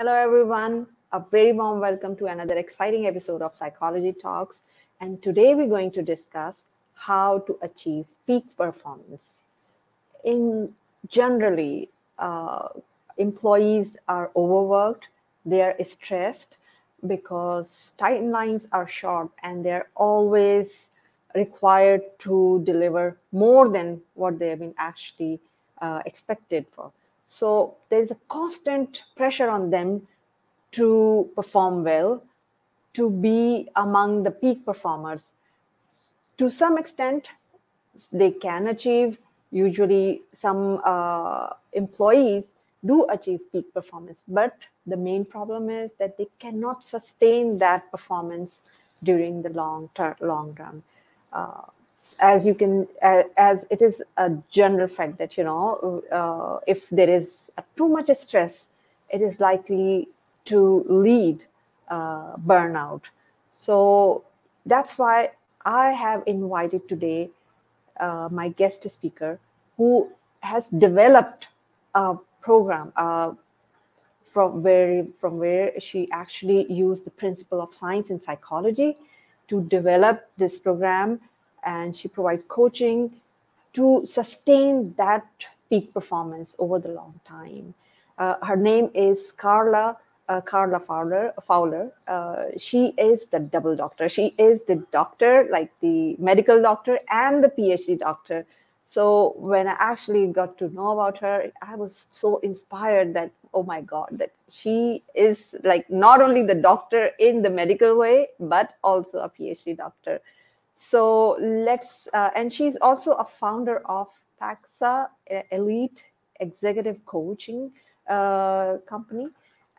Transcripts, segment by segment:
Hello, everyone. A very warm welcome to another exciting episode of Psychology Talks. And today we're going to discuss how to achieve peak performance. In generally, uh, employees are overworked, they are stressed because timelines are short and they're always required to deliver more than what they have been actually uh, expected for. So there's a constant pressure on them to perform well, to be among the peak performers. To some extent, they can achieve. Usually, some uh, employees do achieve peak performance, but the main problem is that they cannot sustain that performance during the long term, long run. Uh, as you can as it is a general fact that you know uh, if there is too much stress it is likely to lead uh, burnout. So that's why i have invited today uh, my guest speaker who has developed a program uh, from where from where she actually used the principle of science and psychology to develop this program and she provides coaching to sustain that peak performance over the long time. Uh, her name is Carla uh, Carla Fowler. Fowler. Uh, she is the double doctor. She is the doctor, like the medical doctor and the PhD doctor. So when I actually got to know about her, I was so inspired that oh my god, that she is like not only the doctor in the medical way, but also a PhD doctor. So let's, uh, and she's also a founder of THAXA Elite Executive Coaching uh, Company.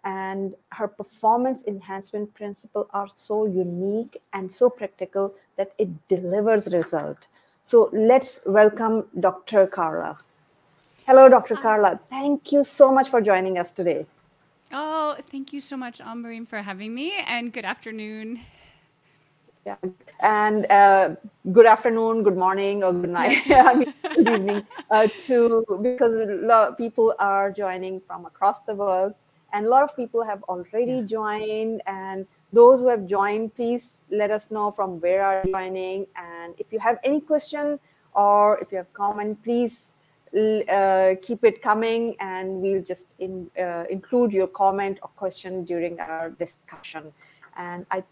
And her performance enhancement principle are so unique and so practical that it delivers result. So let's welcome Dr. Carla. Hello, Dr. Carla. Thank you so much for joining us today. Oh, thank you so much, Ambreen, for having me, and good afternoon. Yeah, and uh, good afternoon, good morning, or good night. I mean, good evening uh, to because a lot of people are joining from across the world, and a lot of people have already yeah. joined. And those who have joined, please let us know from where are you joining, and if you have any question or if you have comment, please uh, keep it coming, and we'll just in, uh, include your comment or question during our discussion. And I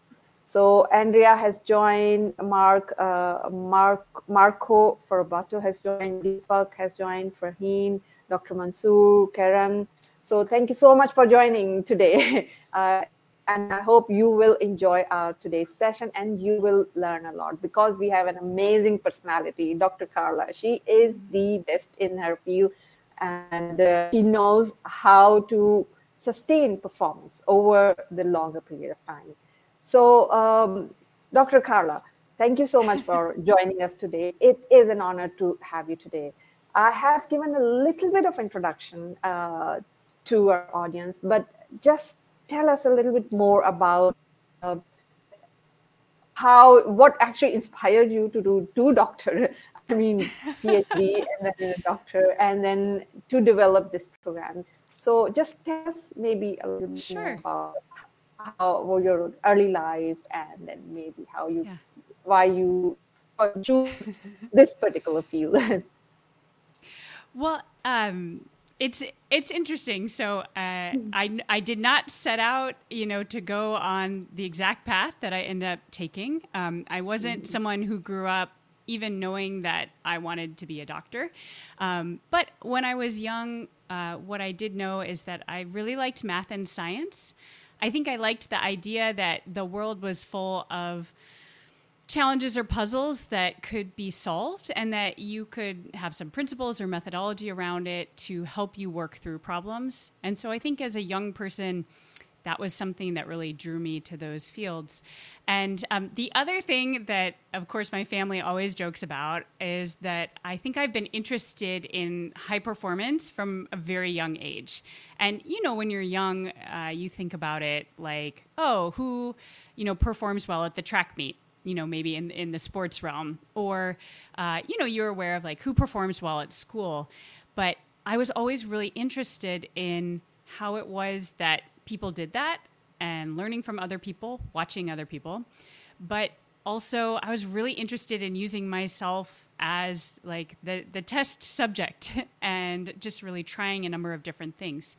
so Andrea has joined, Mark, uh, Mark, Marco Forbato has joined, Deepak has joined, Fahim, Dr. Mansoor, Karen. So thank you so much for joining today. Uh, and I hope you will enjoy our today's session and you will learn a lot because we have an amazing personality, Dr. Carla. She is the best in her field and uh, she knows how to sustain performance over the longer period of time. So, um, Dr. Carla, thank you so much for joining us today. It is an honor to have you today. I have given a little bit of introduction uh, to our audience, but just tell us a little bit more about uh, how what actually inspired you to do two doctor i mean phd and then a doctor and then to develop this program so just tell us maybe a little bit sure. more about how were your early life and then maybe how you yeah. why you choose this particular field well um it's it's interesting so uh, hmm. I, I did not set out you know to go on the exact path that i ended up taking um, i wasn't mm-hmm. someone who grew up even knowing that i wanted to be a doctor um, but when i was young uh, what i did know is that i really liked math and science I think I liked the idea that the world was full of challenges or puzzles that could be solved and that you could have some principles or methodology around it to help you work through problems. And so I think as a young person, that was something that really drew me to those fields. And um, the other thing that, of course, my family always jokes about is that I think I've been interested in high performance from a very young age. And, you know, when you're young, uh, you think about it like, oh, who, you know, performs well at the track meet? you know maybe in in the sports realm or uh, you know you're aware of like who performs well at school but i was always really interested in how it was that people did that and learning from other people, watching other people. But also, I was really interested in using myself as like the, the test subject and just really trying a number of different things.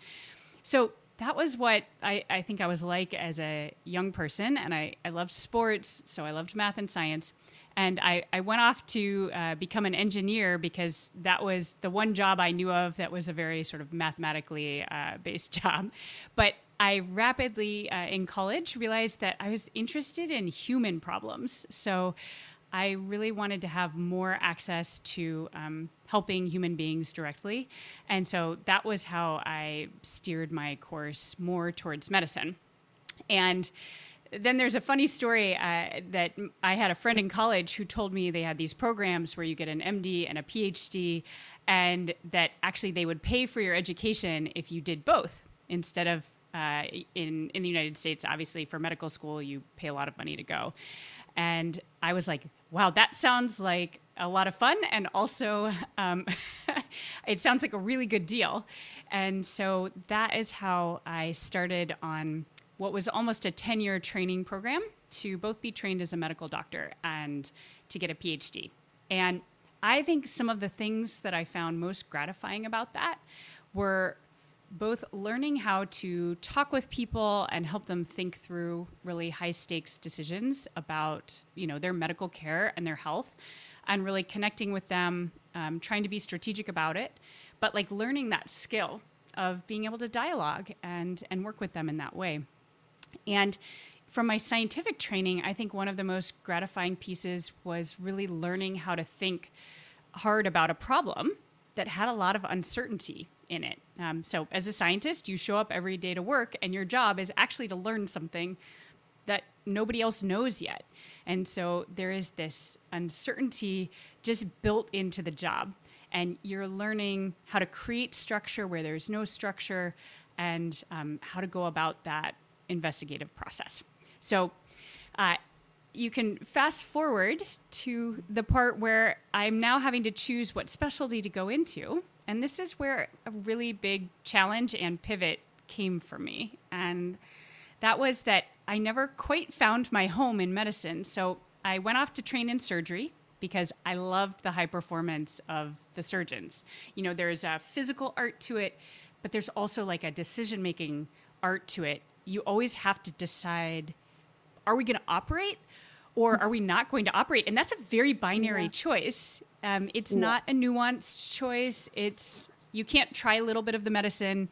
So that was what I, I think I was like as a young person. And I, I loved sports, so I loved math and science. And I, I went off to uh, become an engineer because that was the one job I knew of that was a very sort of mathematically uh, based job. But I rapidly uh, in college realized that I was interested in human problems. So I really wanted to have more access to um, helping human beings directly. And so that was how I steered my course more towards medicine. And then there's a funny story uh, that I had a friend in college who told me they had these programs where you get an MD and a PhD, and that actually they would pay for your education if you did both instead of uh, in in the United States. Obviously, for medical school, you pay a lot of money to go, and I was like, wow, that sounds like a lot of fun. And also, um, it sounds like a really good deal. And so that is how I started on what was almost a 10 year training program to both be trained as a medical doctor and to get a PhD. And I think some of the things that I found most gratifying about that were both learning how to talk with people and help them think through really high stakes decisions about you know their medical care and their health and really connecting with them um, trying to be strategic about it but like learning that skill of being able to dialogue and and work with them in that way. And from my scientific training i think one of the most gratifying pieces was really learning how to think hard about a problem that had a lot of uncertainty in it. Um, so, as a scientist, you show up every day to work, and your job is actually to learn something that nobody else knows yet. And so, there is this uncertainty just built into the job. And you're learning how to create structure where there's no structure and um, how to go about that investigative process. So, uh, you can fast forward to the part where I'm now having to choose what specialty to go into. And this is where a really big challenge and pivot came for me. And that was that I never quite found my home in medicine. So I went off to train in surgery because I loved the high performance of the surgeons. You know, there's a physical art to it, but there's also like a decision making art to it. You always have to decide are we going to operate or are we not going to operate? And that's a very binary yeah. choice. Um, it's yeah. not a nuanced choice. It's you can't try a little bit of the medicine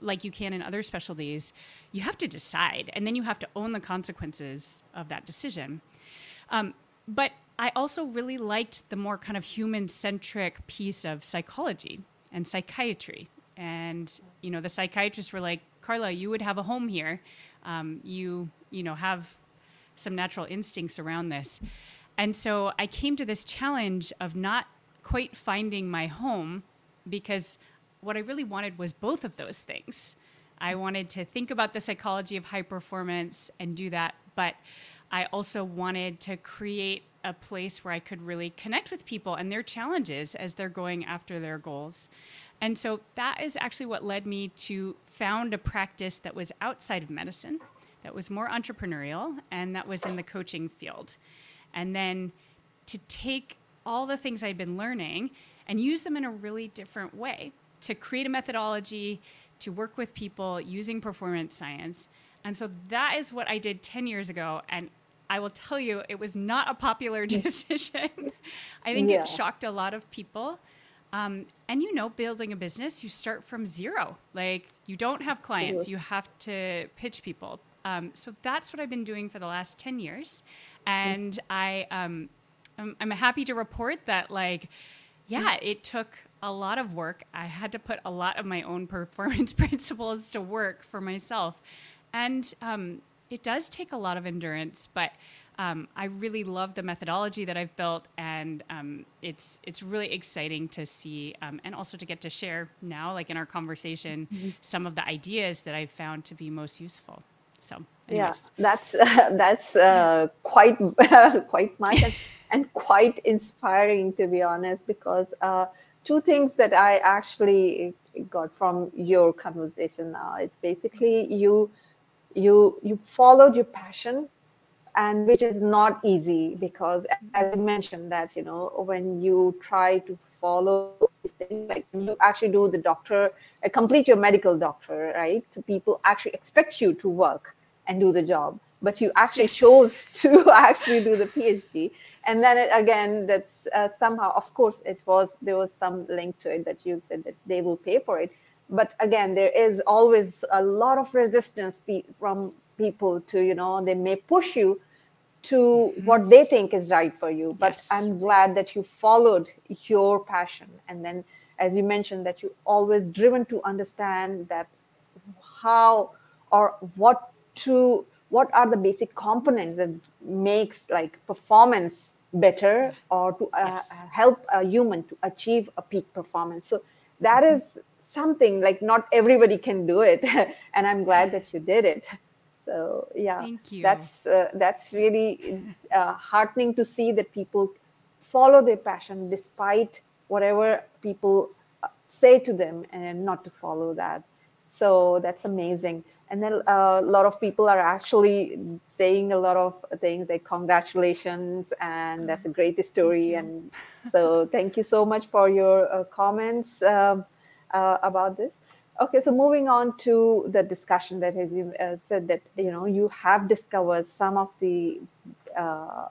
like you can in other specialties. You have to decide, and then you have to own the consequences of that decision. Um, but I also really liked the more kind of human centric piece of psychology and psychiatry. And you know, the psychiatrists were like, "Carla, you would have a home here. Um, you you know have some natural instincts around this." And so I came to this challenge of not quite finding my home because what I really wanted was both of those things. I wanted to think about the psychology of high performance and do that, but I also wanted to create a place where I could really connect with people and their challenges as they're going after their goals. And so that is actually what led me to found a practice that was outside of medicine, that was more entrepreneurial, and that was in the coaching field and then to take all the things I'd been learning and use them in a really different way to create a methodology to work with people using performance science. And so that is what I did 10 years ago. And I will tell you, it was not a popular decision. I think yeah. it shocked a lot of people. Um, and you know, building a business, you start from zero. Like, you don't have clients, you have to pitch people. Um, so that's what I've been doing for the last 10 years. And I um, I'm, I'm happy to report that like yeah it took a lot of work. I had to put a lot of my own performance principles to work for myself. And um, it does take a lot of endurance but um, I really love the methodology that I've built, and um, it's it's really exciting to see, um, and also to get to share now, like in our conversation, mm-hmm. some of the ideas that I've found to be most useful. So anyways. yeah, that's uh, that's uh, quite quite much and, and, quite inspiring to be honest, because uh, two things that I actually got from your conversation now. It's basically you you you followed your passion and which is not easy because as I mentioned that you know when you try to follow these things like you actually do the doctor uh, complete your medical doctor right? So people actually expect you to work and do the job but you actually yes. chose to actually do the phd and then it, again that's uh, somehow of course it was there was some link to it that you said that they will pay for it. But again there is always a lot of resistance from people to you know they may push you to mm-hmm. what they think is right for you but yes. i'm glad that you followed your passion and then as you mentioned that you always driven to understand that how or what to what are the basic components that makes like performance better or to uh, yes. help a human to achieve a peak performance so that mm-hmm. is something like not everybody can do it and i'm glad that you did it so yeah that's uh, that's really uh, heartening to see that people follow their passion despite whatever people uh, say to them and not to follow that. So that's amazing. And then uh, a lot of people are actually saying a lot of things like congratulations and that's a great story and so thank you so much for your uh, comments um, uh, about this okay so moving on to the discussion that has you uh, said that you know you have discovered some of the uh,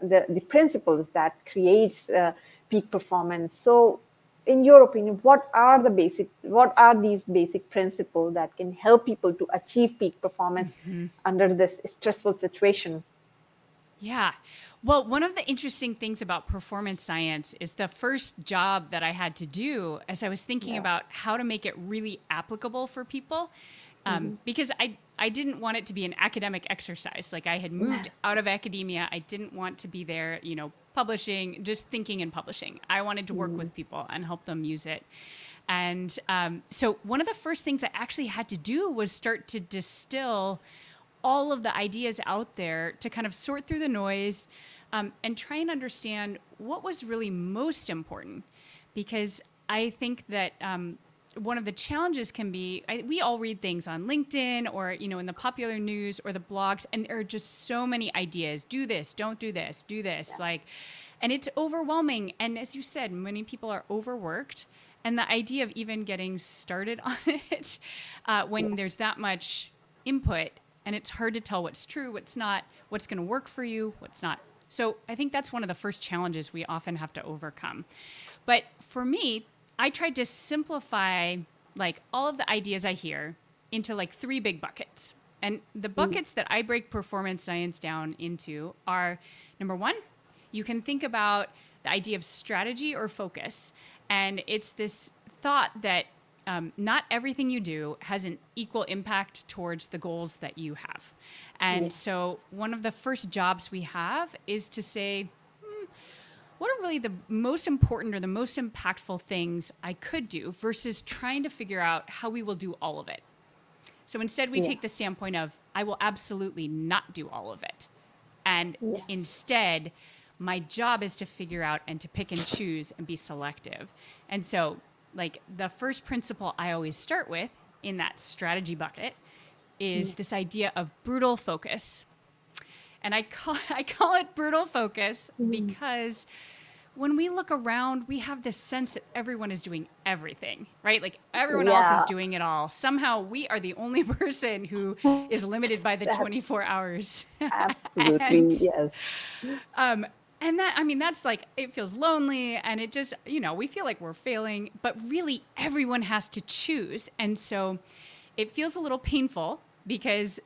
the, the principles that creates uh, peak performance. So in your opinion what are the basic what are these basic principles that can help people to achieve peak performance mm-hmm. under this stressful situation? Yeah well one of the interesting things about performance science is the first job that i had to do as i was thinking yeah. about how to make it really applicable for people um, mm-hmm. because I I didn't want it to be an academic exercise. Like I had moved yeah. out of academia, I didn't want to be there, you know, publishing, just thinking and publishing. I wanted to work mm. with people and help them use it. And um, so, one of the first things I actually had to do was start to distill all of the ideas out there to kind of sort through the noise um, and try and understand what was really most important. Because I think that um, one of the challenges can be I, we all read things on linkedin or you know in the popular news or the blogs and there are just so many ideas do this don't do this do this yeah. like and it's overwhelming and as you said many people are overworked and the idea of even getting started on it uh, when yeah. there's that much input and it's hard to tell what's true what's not what's going to work for you what's not so i think that's one of the first challenges we often have to overcome but for me I tried to simplify like all of the ideas I hear into like three big buckets. And the mm. buckets that I break performance science down into are number one, you can think about the idea of strategy or focus. And it's this thought that um, not everything you do has an equal impact towards the goals that you have. And yes. so, one of the first jobs we have is to say, what are really the most important or the most impactful things I could do versus trying to figure out how we will do all of it. So instead, we yeah. take the standpoint of, I will absolutely not do all of it. And yeah. instead, my job is to figure out and to pick and choose and be selective. And so, like, the first principle I always start with in that strategy bucket is yeah. this idea of brutal focus. And I call, I call it brutal focus mm. because when we look around, we have this sense that everyone is doing everything, right? Like everyone yeah. else is doing it all. Somehow we are the only person who is limited by the 24 hours. Absolutely, and, yes. Um, and that, I mean, that's like, it feels lonely and it just, you know, we feel like we're failing, but really everyone has to choose. And so it feels a little painful because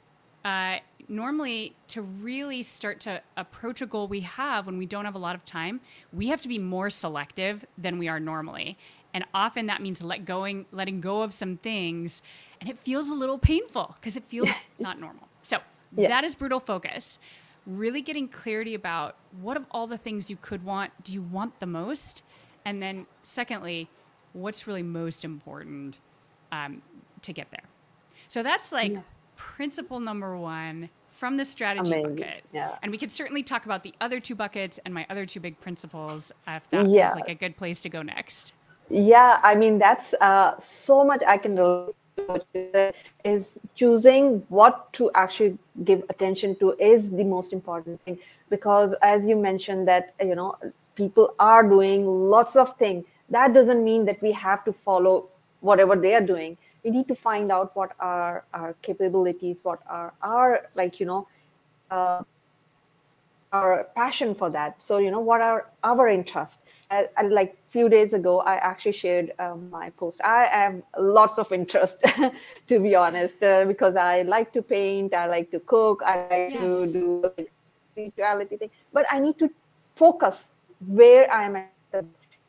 uh, normally to really start to approach a goal we have when we don't have a lot of time, we have to be more selective than we are normally. And often that means let going, letting go of some things. And it feels a little painful because it feels not normal. So yeah. that is brutal focus. Really getting clarity about what of all the things you could want do you want the most? And then, secondly, what's really most important um, to get there? So that's like yeah. principle number one from the strategy Amazing. bucket. Yeah. And we could certainly talk about the other two buckets and my other two big principles if that yeah. feels like a good place to go next. Yeah, I mean that's uh, so much I can relate is choosing what to actually give attention to is the most important thing. Because as you mentioned that you know people are doing lots of things that doesn't mean that we have to follow whatever they are doing. We need to find out what are our capabilities what are our like you know uh, our passion for that. So you know what are our interests? Uh, like few days ago i actually shared um, my post. I have lots of interest to be honest uh, because i like to paint i like to cook i like yes. to do like, spirituality thing. But i need to focus where i am at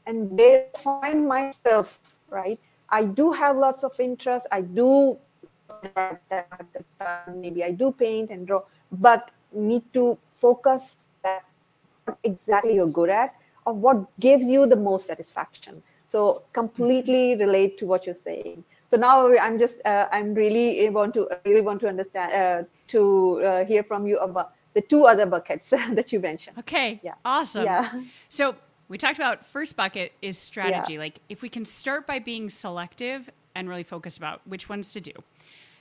and where I find myself right? I do have lots of interest. I do maybe i do paint and draw but need to focus that exactly you're good at or what gives you the most satisfaction. So completely relate to what you're saying. So now i'm just uh, i'm really want to really want to understand uh, to uh, hear from you about the two other buckets that you mentioned. Okay yeah. awesome. Yeah. So we talked about first bucket is strategy. Yeah. like if we can start by being selective and really focus about which ones to do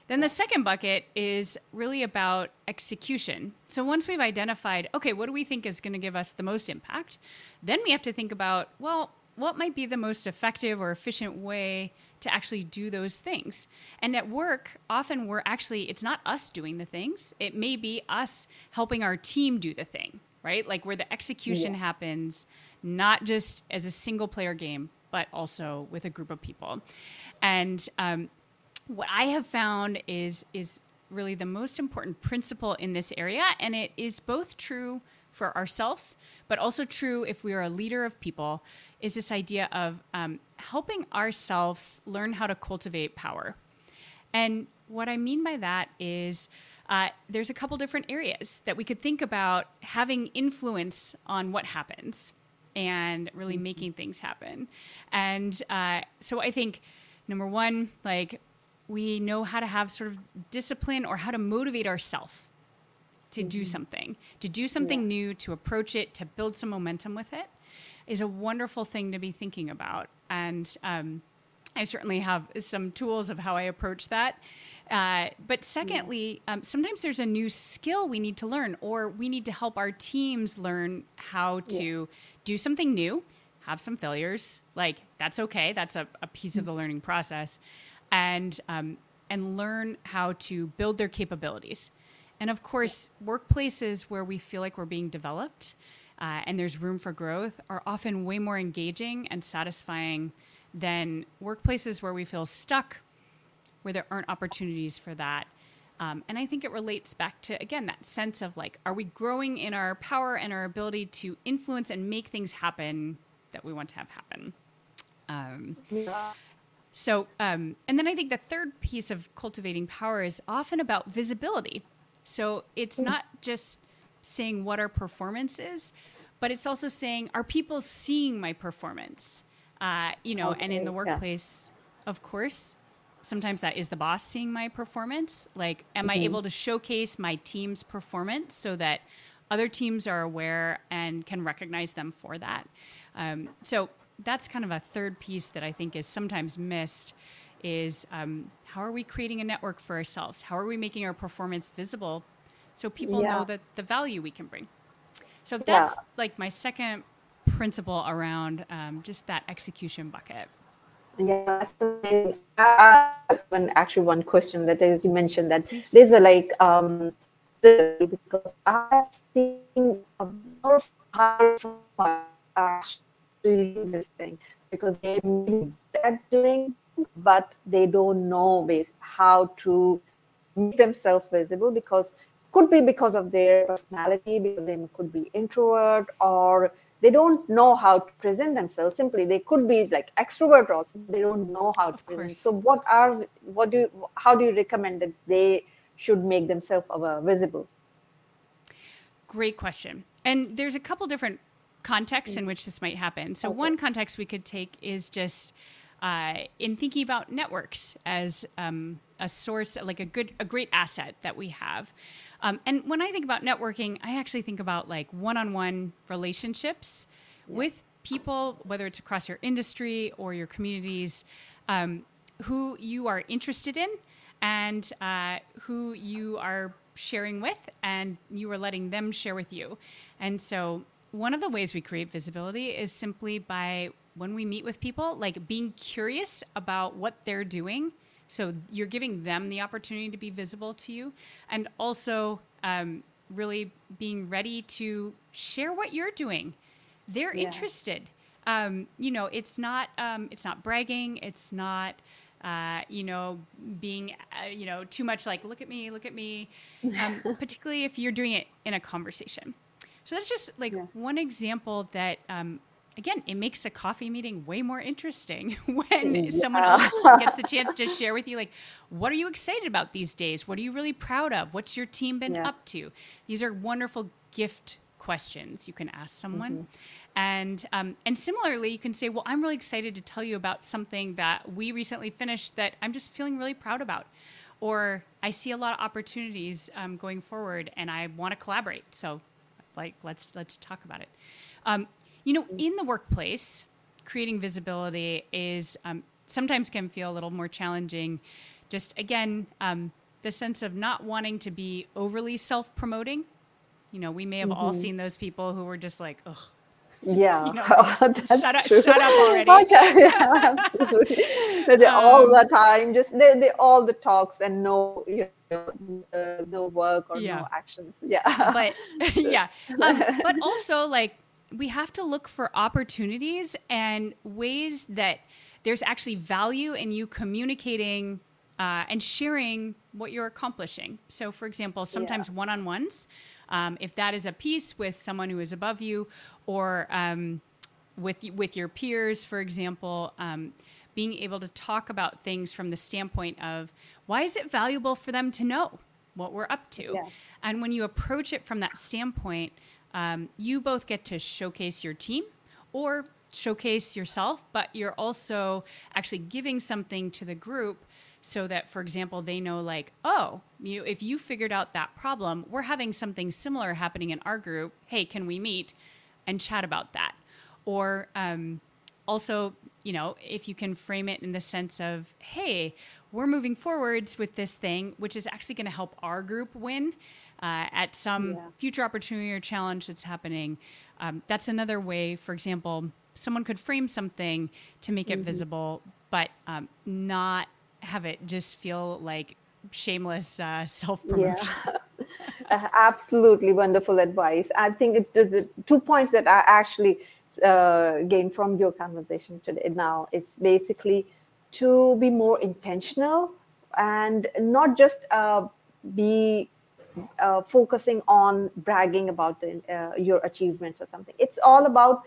then the second bucket is really about execution. So once we've identified, okay, what do we think is going to give us the most impact? Then we have to think about, well, what might be the most effective or efficient way to actually do those things? And at work, often we're actually, it's not us doing the things, it may be us helping our team do the thing, right? Like where the execution yeah. happens, not just as a single player game, but also with a group of people. And um, what I have found is is really the most important principle in this area, and it is both true for ourselves, but also true if we are a leader of people. Is this idea of um, helping ourselves learn how to cultivate power? And what I mean by that is. Uh, there's a couple different areas that we could think about having influence on what happens and really mm-hmm. making things happen. And uh, so I think number one, like we know how to have sort of discipline or how to motivate ourselves to mm-hmm. do something, to do something yeah. new, to approach it, to build some momentum with it is a wonderful thing to be thinking about. And um, I certainly have some tools of how I approach that. Uh, but secondly, um, sometimes there's a new skill we need to learn, or we need to help our teams learn how to yeah. do something new, have some failures. Like, that's okay. That's a, a piece of the learning process and um, and learn how to build their capabilities. And of course, workplaces where we feel like we're being developed uh, and there's room for growth are often way more engaging and satisfying than workplaces where we feel stuck, where there aren't opportunities for that. Um, and I think it relates back to, again, that sense of like, are we growing in our power and our ability to influence and make things happen that we want to have happen? Um, yeah. So, um, and then I think the third piece of cultivating power is often about visibility. So it's mm. not just saying what our performance is, but it's also saying, are people seeing my performance? Uh, you know, okay, and in the workplace, yeah. of course, sometimes that is the boss seeing my performance. Like, am mm-hmm. I able to showcase my team's performance so that other teams are aware and can recognize them for that? Um, so that's kind of a third piece that I think is sometimes missed is um, how are we creating a network for ourselves? How are we making our performance visible so people yeah. know that the value we can bring? So that's yeah. like my second principle around um, just that execution bucket. Yeah, uh, one actually one question that is you mentioned that yes. there's a like um because I've seen a lot of high doing this thing because they're bad doing, but they don't know how to make themselves visible because could be because of their personality, because they could be introvert or they don't know how to present themselves. Simply, they could be like extrovert also. They don't know how to present. So, what are what do you, how do you recommend that they should make themselves uh, visible? Great question. And there's a couple different contexts in mm. which this might happen. So, one context we could take is just uh, in thinking about networks as um, a source, like a good, a great asset that we have. Um, and when I think about networking, I actually think about like one-on-one relationships yeah. with people, whether it's across your industry or your communities, um, who you are interested in and uh, who you are sharing with, and you are letting them share with you. And so, one of the ways we create visibility is simply by when we meet with people, like being curious about what they're doing. So, you're giving them the opportunity to be visible to you, and also um, really being ready to share what you're doing. They're yeah. interested. Um, you know, it's not um, it's not bragging. It's not uh, you know, being, uh, you know, too much like, look at me, look at me, um, particularly if you're doing it in a conversation. So that's just like yeah. one example that, um, again, it makes a coffee meeting way more interesting when yeah. someone else gets the chance to share with you, like, what are you excited about these days? What are you really proud of? What's your team been yeah. up to? These are wonderful gift questions you can ask someone. Mm-hmm. And um, and similarly, you can say, "Well, I'm really excited to tell you about something that we recently finished that I'm just feeling really proud about." Or I see a lot of opportunities um, going forward, and I want to collaborate. So, like, let's let's talk about it. Um, you know, in the workplace, creating visibility is um, sometimes can feel a little more challenging. Just again, um, the sense of not wanting to be overly self-promoting. You know, we may have mm-hmm. all seen those people who were just like, "Ugh, yeah, you know, that's shut, up, true. shut up already. Okay, yeah, absolutely. they um, all the time, just they, they all the talks and no, you know, uh, no work or yeah. no actions. Yeah, but yeah, um, but also like we have to look for opportunities and ways that there's actually value in you communicating uh, and sharing what you're accomplishing. So, for example, sometimes one on ones um, if that is a piece with someone who is above you or um, with with your peers, for example, um, being able to talk about things from the standpoint of why is it valuable for them to know what we're up to, yeah. and when you approach it from that standpoint, um, you both get to showcase your team or showcase yourself, but you're also actually giving something to the group so that for example they know like oh you know if you figured out that problem we're having something similar happening in our group hey can we meet and chat about that or um, also you know if you can frame it in the sense of hey we're moving forwards with this thing which is actually going to help our group win uh, at some yeah. future opportunity or challenge that's happening um, that's another way for example someone could frame something to make it mm-hmm. visible but um, not have it just feel like shameless uh, self promotion. Yeah. Uh, absolutely wonderful advice. I think it, the two points that I actually uh, gained from your conversation today now is basically to be more intentional and not just uh, be uh, focusing on bragging about the, your achievements or something. It's all about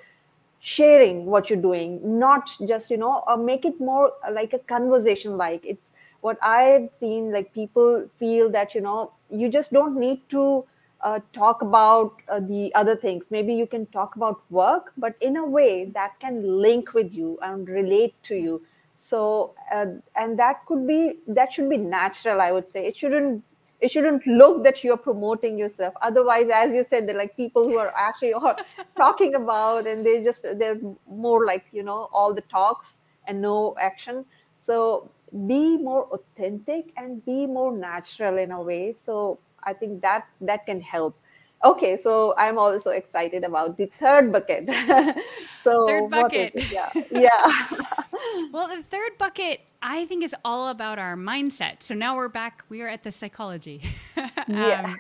sharing what you're doing not just you know uh, make it more like a conversation like it's what i've seen like people feel that you know you just don't need to uh, talk about uh, the other things. Maybe you can talk about work but in a way that can link with you and relate to you. So uh, and that could be that should be natural i would say. It shouldn't it shouldn't look that you're promoting yourself. Otherwise as you said they're like people who are actually talking about and they just they're more like you know all the talks and no action. So be more authentic and be more natural in a way. So i think that that can help okay so i'm also excited about the third bucket. So third bucket. yeah. Yeah. Well the third bucket i think is all about our mindset. So now we're back we are at the psychology. Yeah. Um,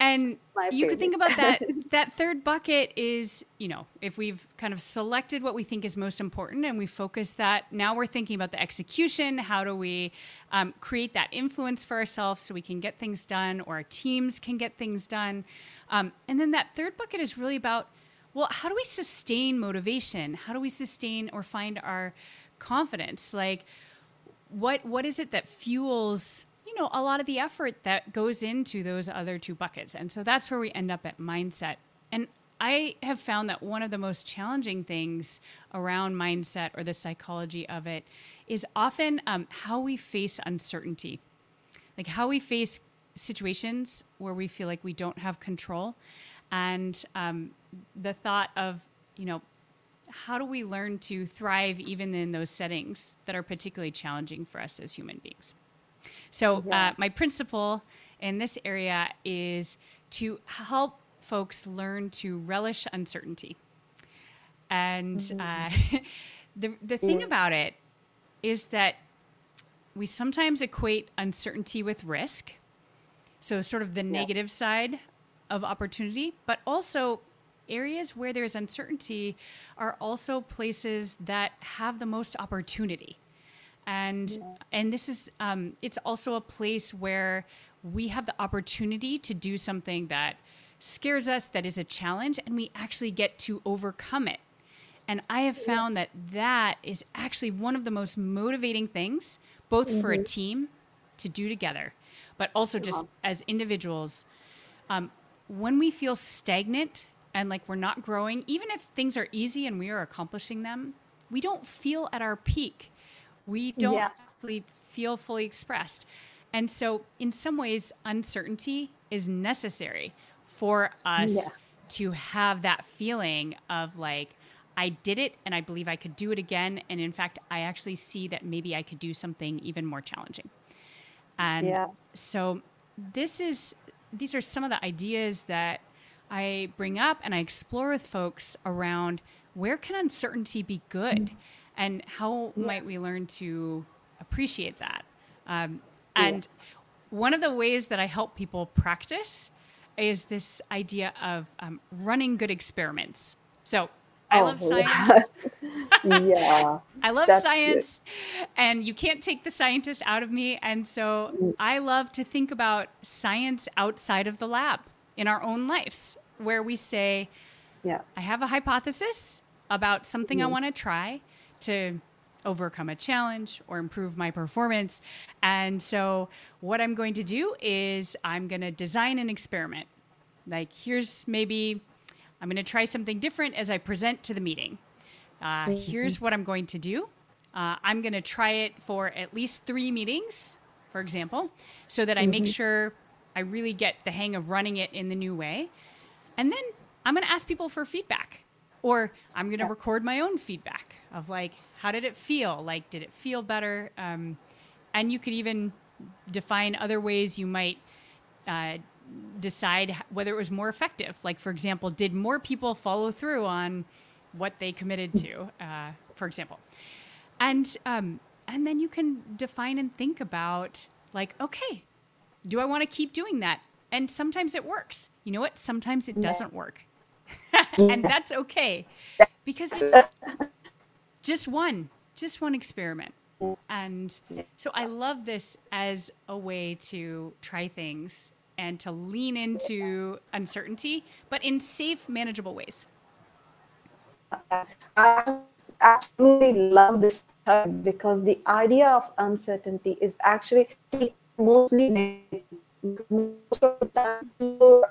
And My you could think about that that third bucket is you know if we've kind of selected what we think is most important and we focus that now we're thinking about the execution. How do we um, create that influence for ourselves so we can get things done or our teams can get things done? Um, and then that third bucket is really about well how do we sustain motivation? How do we sustain or find our confidence? Like what what is it that fuels you know, a lot of the effort that goes into those other two buckets. And so that's where we end up at mindset. And I have found that one of the most challenging things around mindset or the psychology of it is often um, how we face uncertainty, like how we face situations where we feel like we don't have control. And um, the thought of, you know, how do we learn to thrive even in those settings that are particularly challenging for us as human beings? So, uh, yeah. uh, my principle in this area is to help folks learn to relish uncertainty. And mm-hmm. uh, the, the thing yeah. about it is that we sometimes equate uncertainty with risk. So, sort of the yeah. negative side of opportunity, but also areas where there's uncertainty are also places that have the most opportunity and yeah. and this is um, it's also a place where we have the opportunity to do something that scares us that is a challenge and we actually get to overcome it and i have found that that is actually one of the most motivating things both mm-hmm. for a mm-hmm. team to do together but also just as individuals um, when we feel stagnant and like we're not growing, even if things are easy and we are accomplishing them, we don't feel at our peak. We don't yeah. really feel fully expressed. And so, in some ways, uncertainty is necessary for us yeah. to have that feeling of like, I did it and I believe I could do it again. And in fact, I actually see that maybe I could do something even more challenging. And yeah. so, this is these are some of the ideas that I bring up and I explore with folks around where can uncertainty be good mm-hmm. And how yeah. might we learn to appreciate that. Um, and yeah. one of the ways that I help people practice is this idea of um, running good experiments. So I oh, love science. yeah. I love science. Good. And you can't take the scientist out of me. And so mm. I love to think about science outside of the lab in our own lives, where we say, yeah. I have a hypothesis about something mm-hmm. I want to try to overcome a challenge or improve my performance. And so, what I'm going to do is I'm going to design an experiment. Like, here's maybe I'm going to try something different as I present to the meeting. Uh, mm-hmm. Here's what I'm going to do. Uh, I'm going to try it for at least three meetings, for example, so that I mm-hmm. make sure I really get the hang of running it in the new way. And then I'm going to ask people for feedback, or I'm going to yeah. record my own feedback of like, how did it feel? Like, did it feel better? Um, and you could even define other ways you might uh, decide whether it was more effective. Like, for example, did more people follow through on what they committed to, uh, for example? And um, and then you can define and think about like, okay, do I want to keep doing that? And sometimes it works. You know what? Sometimes it doesn't work. and that's okay because it's just one, just one experiment. And so I love this as a way to try things and to lean into uncertainty, but in safe, manageable ways. I absolutely love this because the idea of uncertainty is actually mostly most of the time people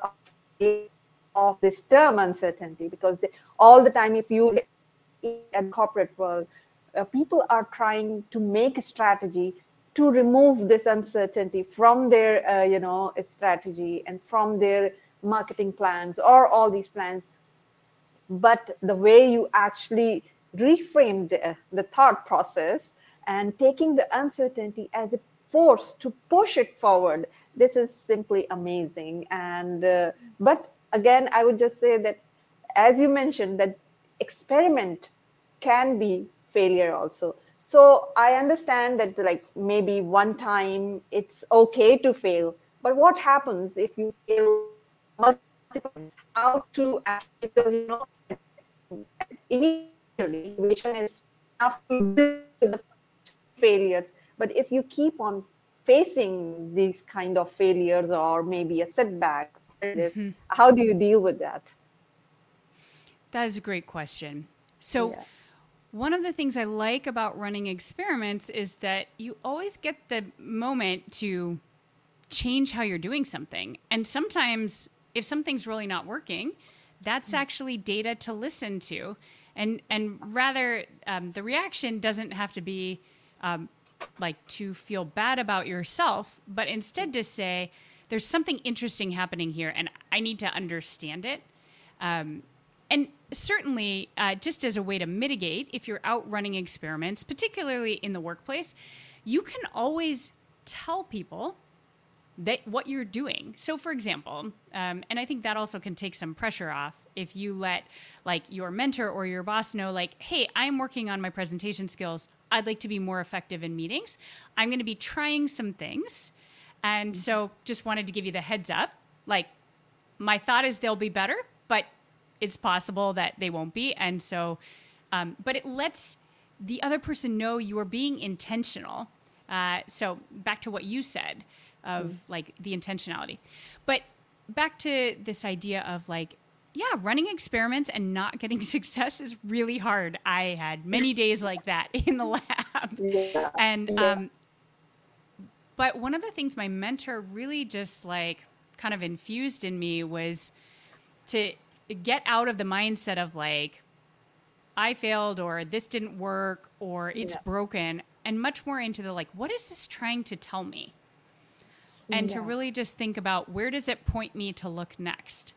of this term uncertainty because they, all the time if you in corporate world uh, people are trying to make a strategy to remove this uncertainty from their uh, you know it's strategy and from their marketing plans or all these plans. But the way you actually reframed uh, the thought process and taking the uncertainty as a force to push it forward this is simply amazing. And uh, but again i would just say that as you mentioned that experiment can be failure also. So i understand that like maybe one time it's okay to fail but what happens if you fail how to actually because you know initially vision is enough to the failures but if you keep on facing these kind of failures or maybe a setback mm-hmm. how do you deal with that that is a great question so yeah. One of the things I like about running experiments is that you always get the moment to change how you're doing something. And sometimes, if something's really not working, that's mm. actually data to listen to. And, and rather, um, the reaction doesn't have to be um, like to feel bad about yourself, but instead to say, there's something interesting happening here and I need to understand it. Um, and certainly, uh, just as a way to mitigate, if you're out running experiments, particularly in the workplace, you can always tell people that what you're doing. So, for example, um, and I think that also can take some pressure off if you let like your mentor or your boss know, like, hey, I'm working on my presentation skills. I'd like to be more effective in meetings. I'm going to be trying some things, and so just wanted to give you the heads up. Like, my thought is they'll be better, but it's possible that they won't be, and so, um, but it lets the other person know you are being intentional. Uh, so back to what you said of mm. like the intentionality. But back to this idea of like, yeah, running experiments and not getting success is really hard. I had many days like that in the lab. Yeah. And, yeah. um, but one of the things my mentor really just like kind of infused in me was to get out of the mindset of like, I failed or this didn't work or it's yeah. broken and much more into the like, what is this trying to tell me? and yeah. to really just think about where does it point me to look next.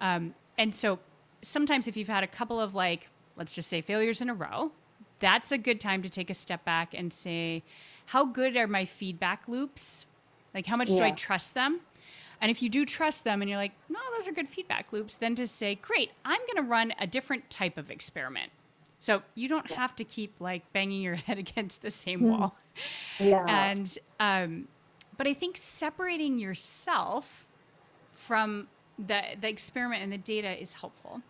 Um, and so sometimes if you've had a couple of like, let's just say failures in a row, that's a good time to take a step back and say, how good are my feedback loops? Like, how much yeah. do I trust them? And if you do trust them and you're like, no, those are good feedback loops, then to say, great, I'm going to run a different type of experiment. So you don't have to keep like banging your head against the same hmm. wall. Yeah. And um, but I think separating yourself from the the experiment and the data is helpful.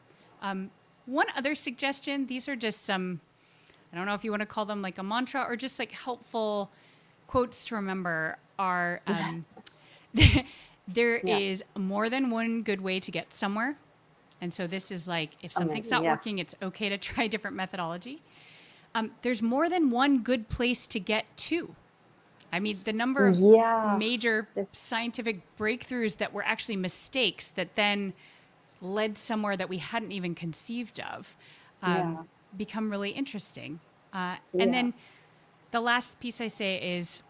Um, one other suggestion: these are just some. I don't know if you want to call them like a mantra or just like helpful quotes to remember. Are um, there yeah. is more than one good way to get somewhere, and so this is like if something's Amazing, not yeah. working, it's okay to try different methodology. Um, there's more than one good place to get to. I mean, the number of yeah. major it's... scientific breakthroughs that were actually mistakes that then led somewhere that we hadn't even conceived of um. Become really interesting. Uh, yeah. And then the last piece I say is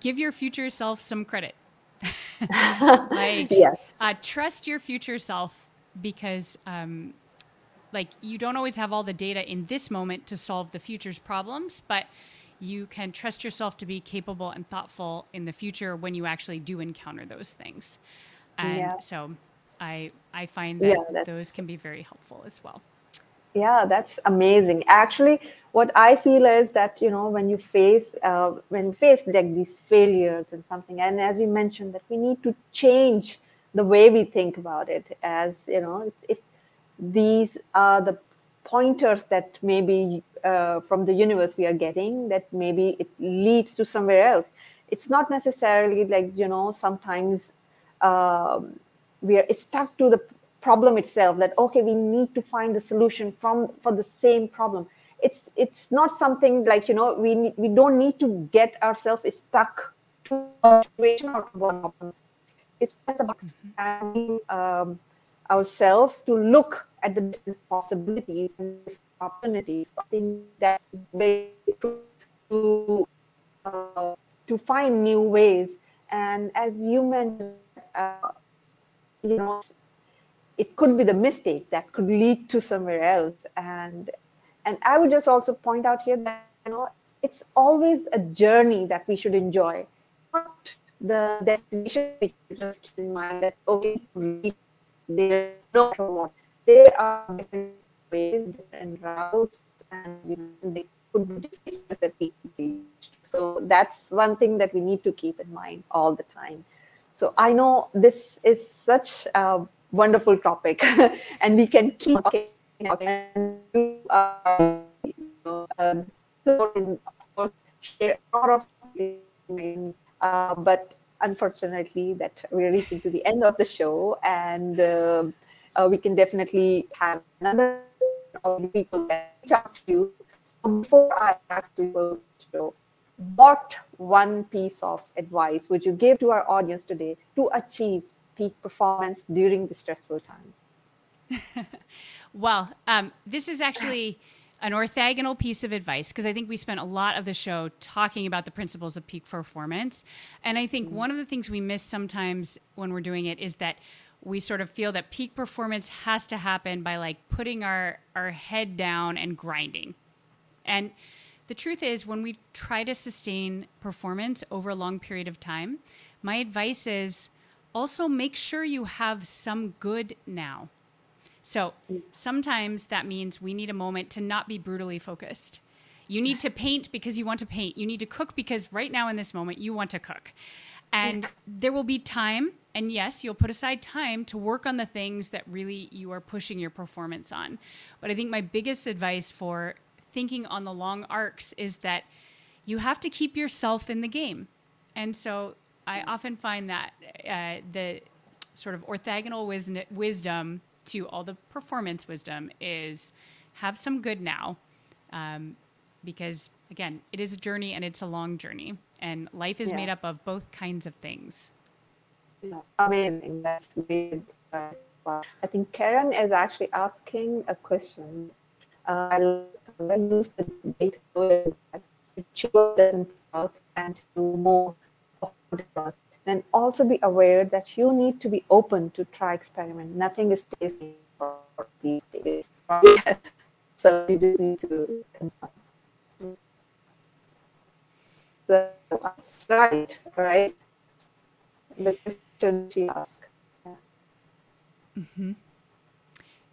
give your future self some credit. like, yes. Uh, trust your future self because, um, like, you don't always have all the data in this moment to solve the future's problems, but you can trust yourself to be capable and thoughtful in the future when you actually do encounter those things. And yeah. so I I find that yeah, those can be very helpful as well. Yeah, that's amazing. Actually, what I feel is that you know when you face uh, when you face like these failures and something, and as you mentioned, that we need to change the way we think about it. As you know, if these are the pointers that maybe uh, from the universe we are getting that maybe it leads to somewhere else it's not necessarily like you know sometimes um, we are stuck to the problem itself that okay we need to find the solution from for the same problem it's it's not something like you know we need, we don't need to get ourselves stuck to a situation or one problem it's just about mm-hmm. um, ourselves to look at the different possibilities and opportunities. I think that's very to uh, to find new ways. And as you mentioned, uh, you know, it could be the mistake that could lead to somewhere else. And and I would just also point out here that you know it's always a journey that we should enjoy, not the destination. Just keep in mind that okay, there are different ways, different routes, and you know, they could be we reach. So that's one thing that we need to keep in mind all the time. So I know this is such a wonderful topic, and we can keep talking. And uh, you know, um, so of share a lot of uh, but unfortunately that we're reaching to the end of the show and uh, uh, we can definitely have another people reach to you. So before I actually go to what one piece of advice would you give to our audience today to achieve peak performance during the stressful time? well, um, this is actually an orthogonal piece of advice because I think we spent a lot of the show talking about the principles of peak performance. And I think mm-hmm. one of the things we miss sometimes when we're doing it is that we sort of feel that peak performance has to happen by like putting our our head down and grinding. And the truth is when we try to sustain performance over a long period of time, my advice is also make sure you have some good now. So sometimes that means we need a moment to not be brutally focused. You need to paint because you want to paint. You need to cook because right now in this moment you want to cook. And there will be time, and yes, you'll put aside time to work on the things that really you are pushing your performance on. But I think my biggest advice for thinking on the long arcs is that you have to keep yourself in the game. And so I often find that uh, the sort of orthogonal wis- wisdom to all the performance wisdom is have some good now. Um, because again, it is a journey and it's a long journey, and life is Yeah. made up of both kinds of things. Yeah, Amazing. That's great. Uh, wow. I think Karen is actually asking a question. Uh, I'll, I'll use the data to she doesn't work and do more work. Then also be aware that you need to be open to try experiment. Nothing is tasty for these days. so you just need to confirm. So that's right, right? The question she asked. Yeah.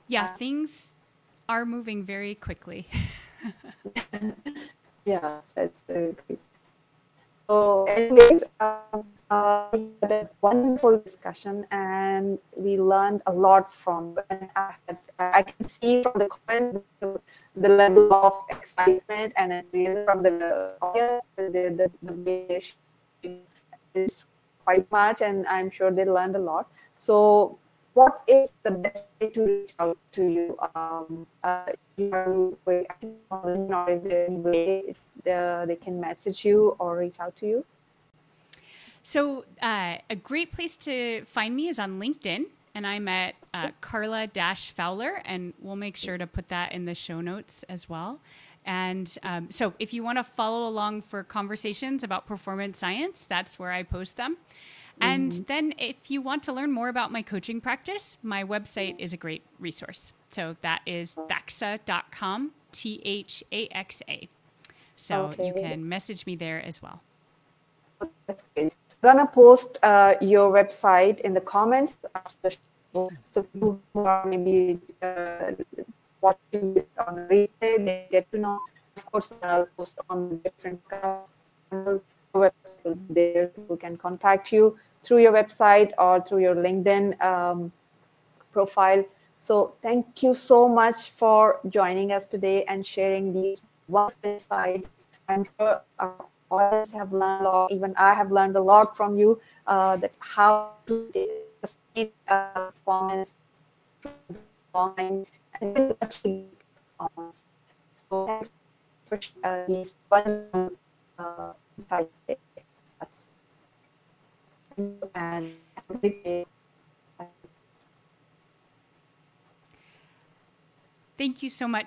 Yeah, Uh, things are moving very quickly. Yeah, that's great. So, anyways, um, uh, we had a wonderful discussion, and we learned a lot from. I, had, I can see from the comments the, the level of excitement, and from the audience, the the, the, is quite much, and I'm sure they learned a lot. So, what is the best way to reach out to you? Um, uh, you are very active is there any way uh, they can message you or reach out to you? So, uh, a great place to find me is on LinkedIn, and I'm at uh, Carla Dash Fowler, and we'll make sure to put that in the show notes as well. And um, so, if you want to follow along for conversations about performance science, that's where I post them. And then, if you want to learn more about my coaching practice, my website is a great resource. So, that is thaxa.com, T H A X A. So, you can message me there as well. That's great. Gonna post uh, your website in the comments after the show, so people who are maybe uh, watching it on the replay, they get to know. Of course, I'll post on different channels. there. People can contact you through your website or through your LinkedIn um, profile. So thank you so much for joining us today and sharing these wonderful insights. I'm sure our audience have learned a lot. Even I have learned a lot from you uh, that how to see uh, performance online and achieve performance. So thanks for uh, these wonderful uh. And day. Thank you so much.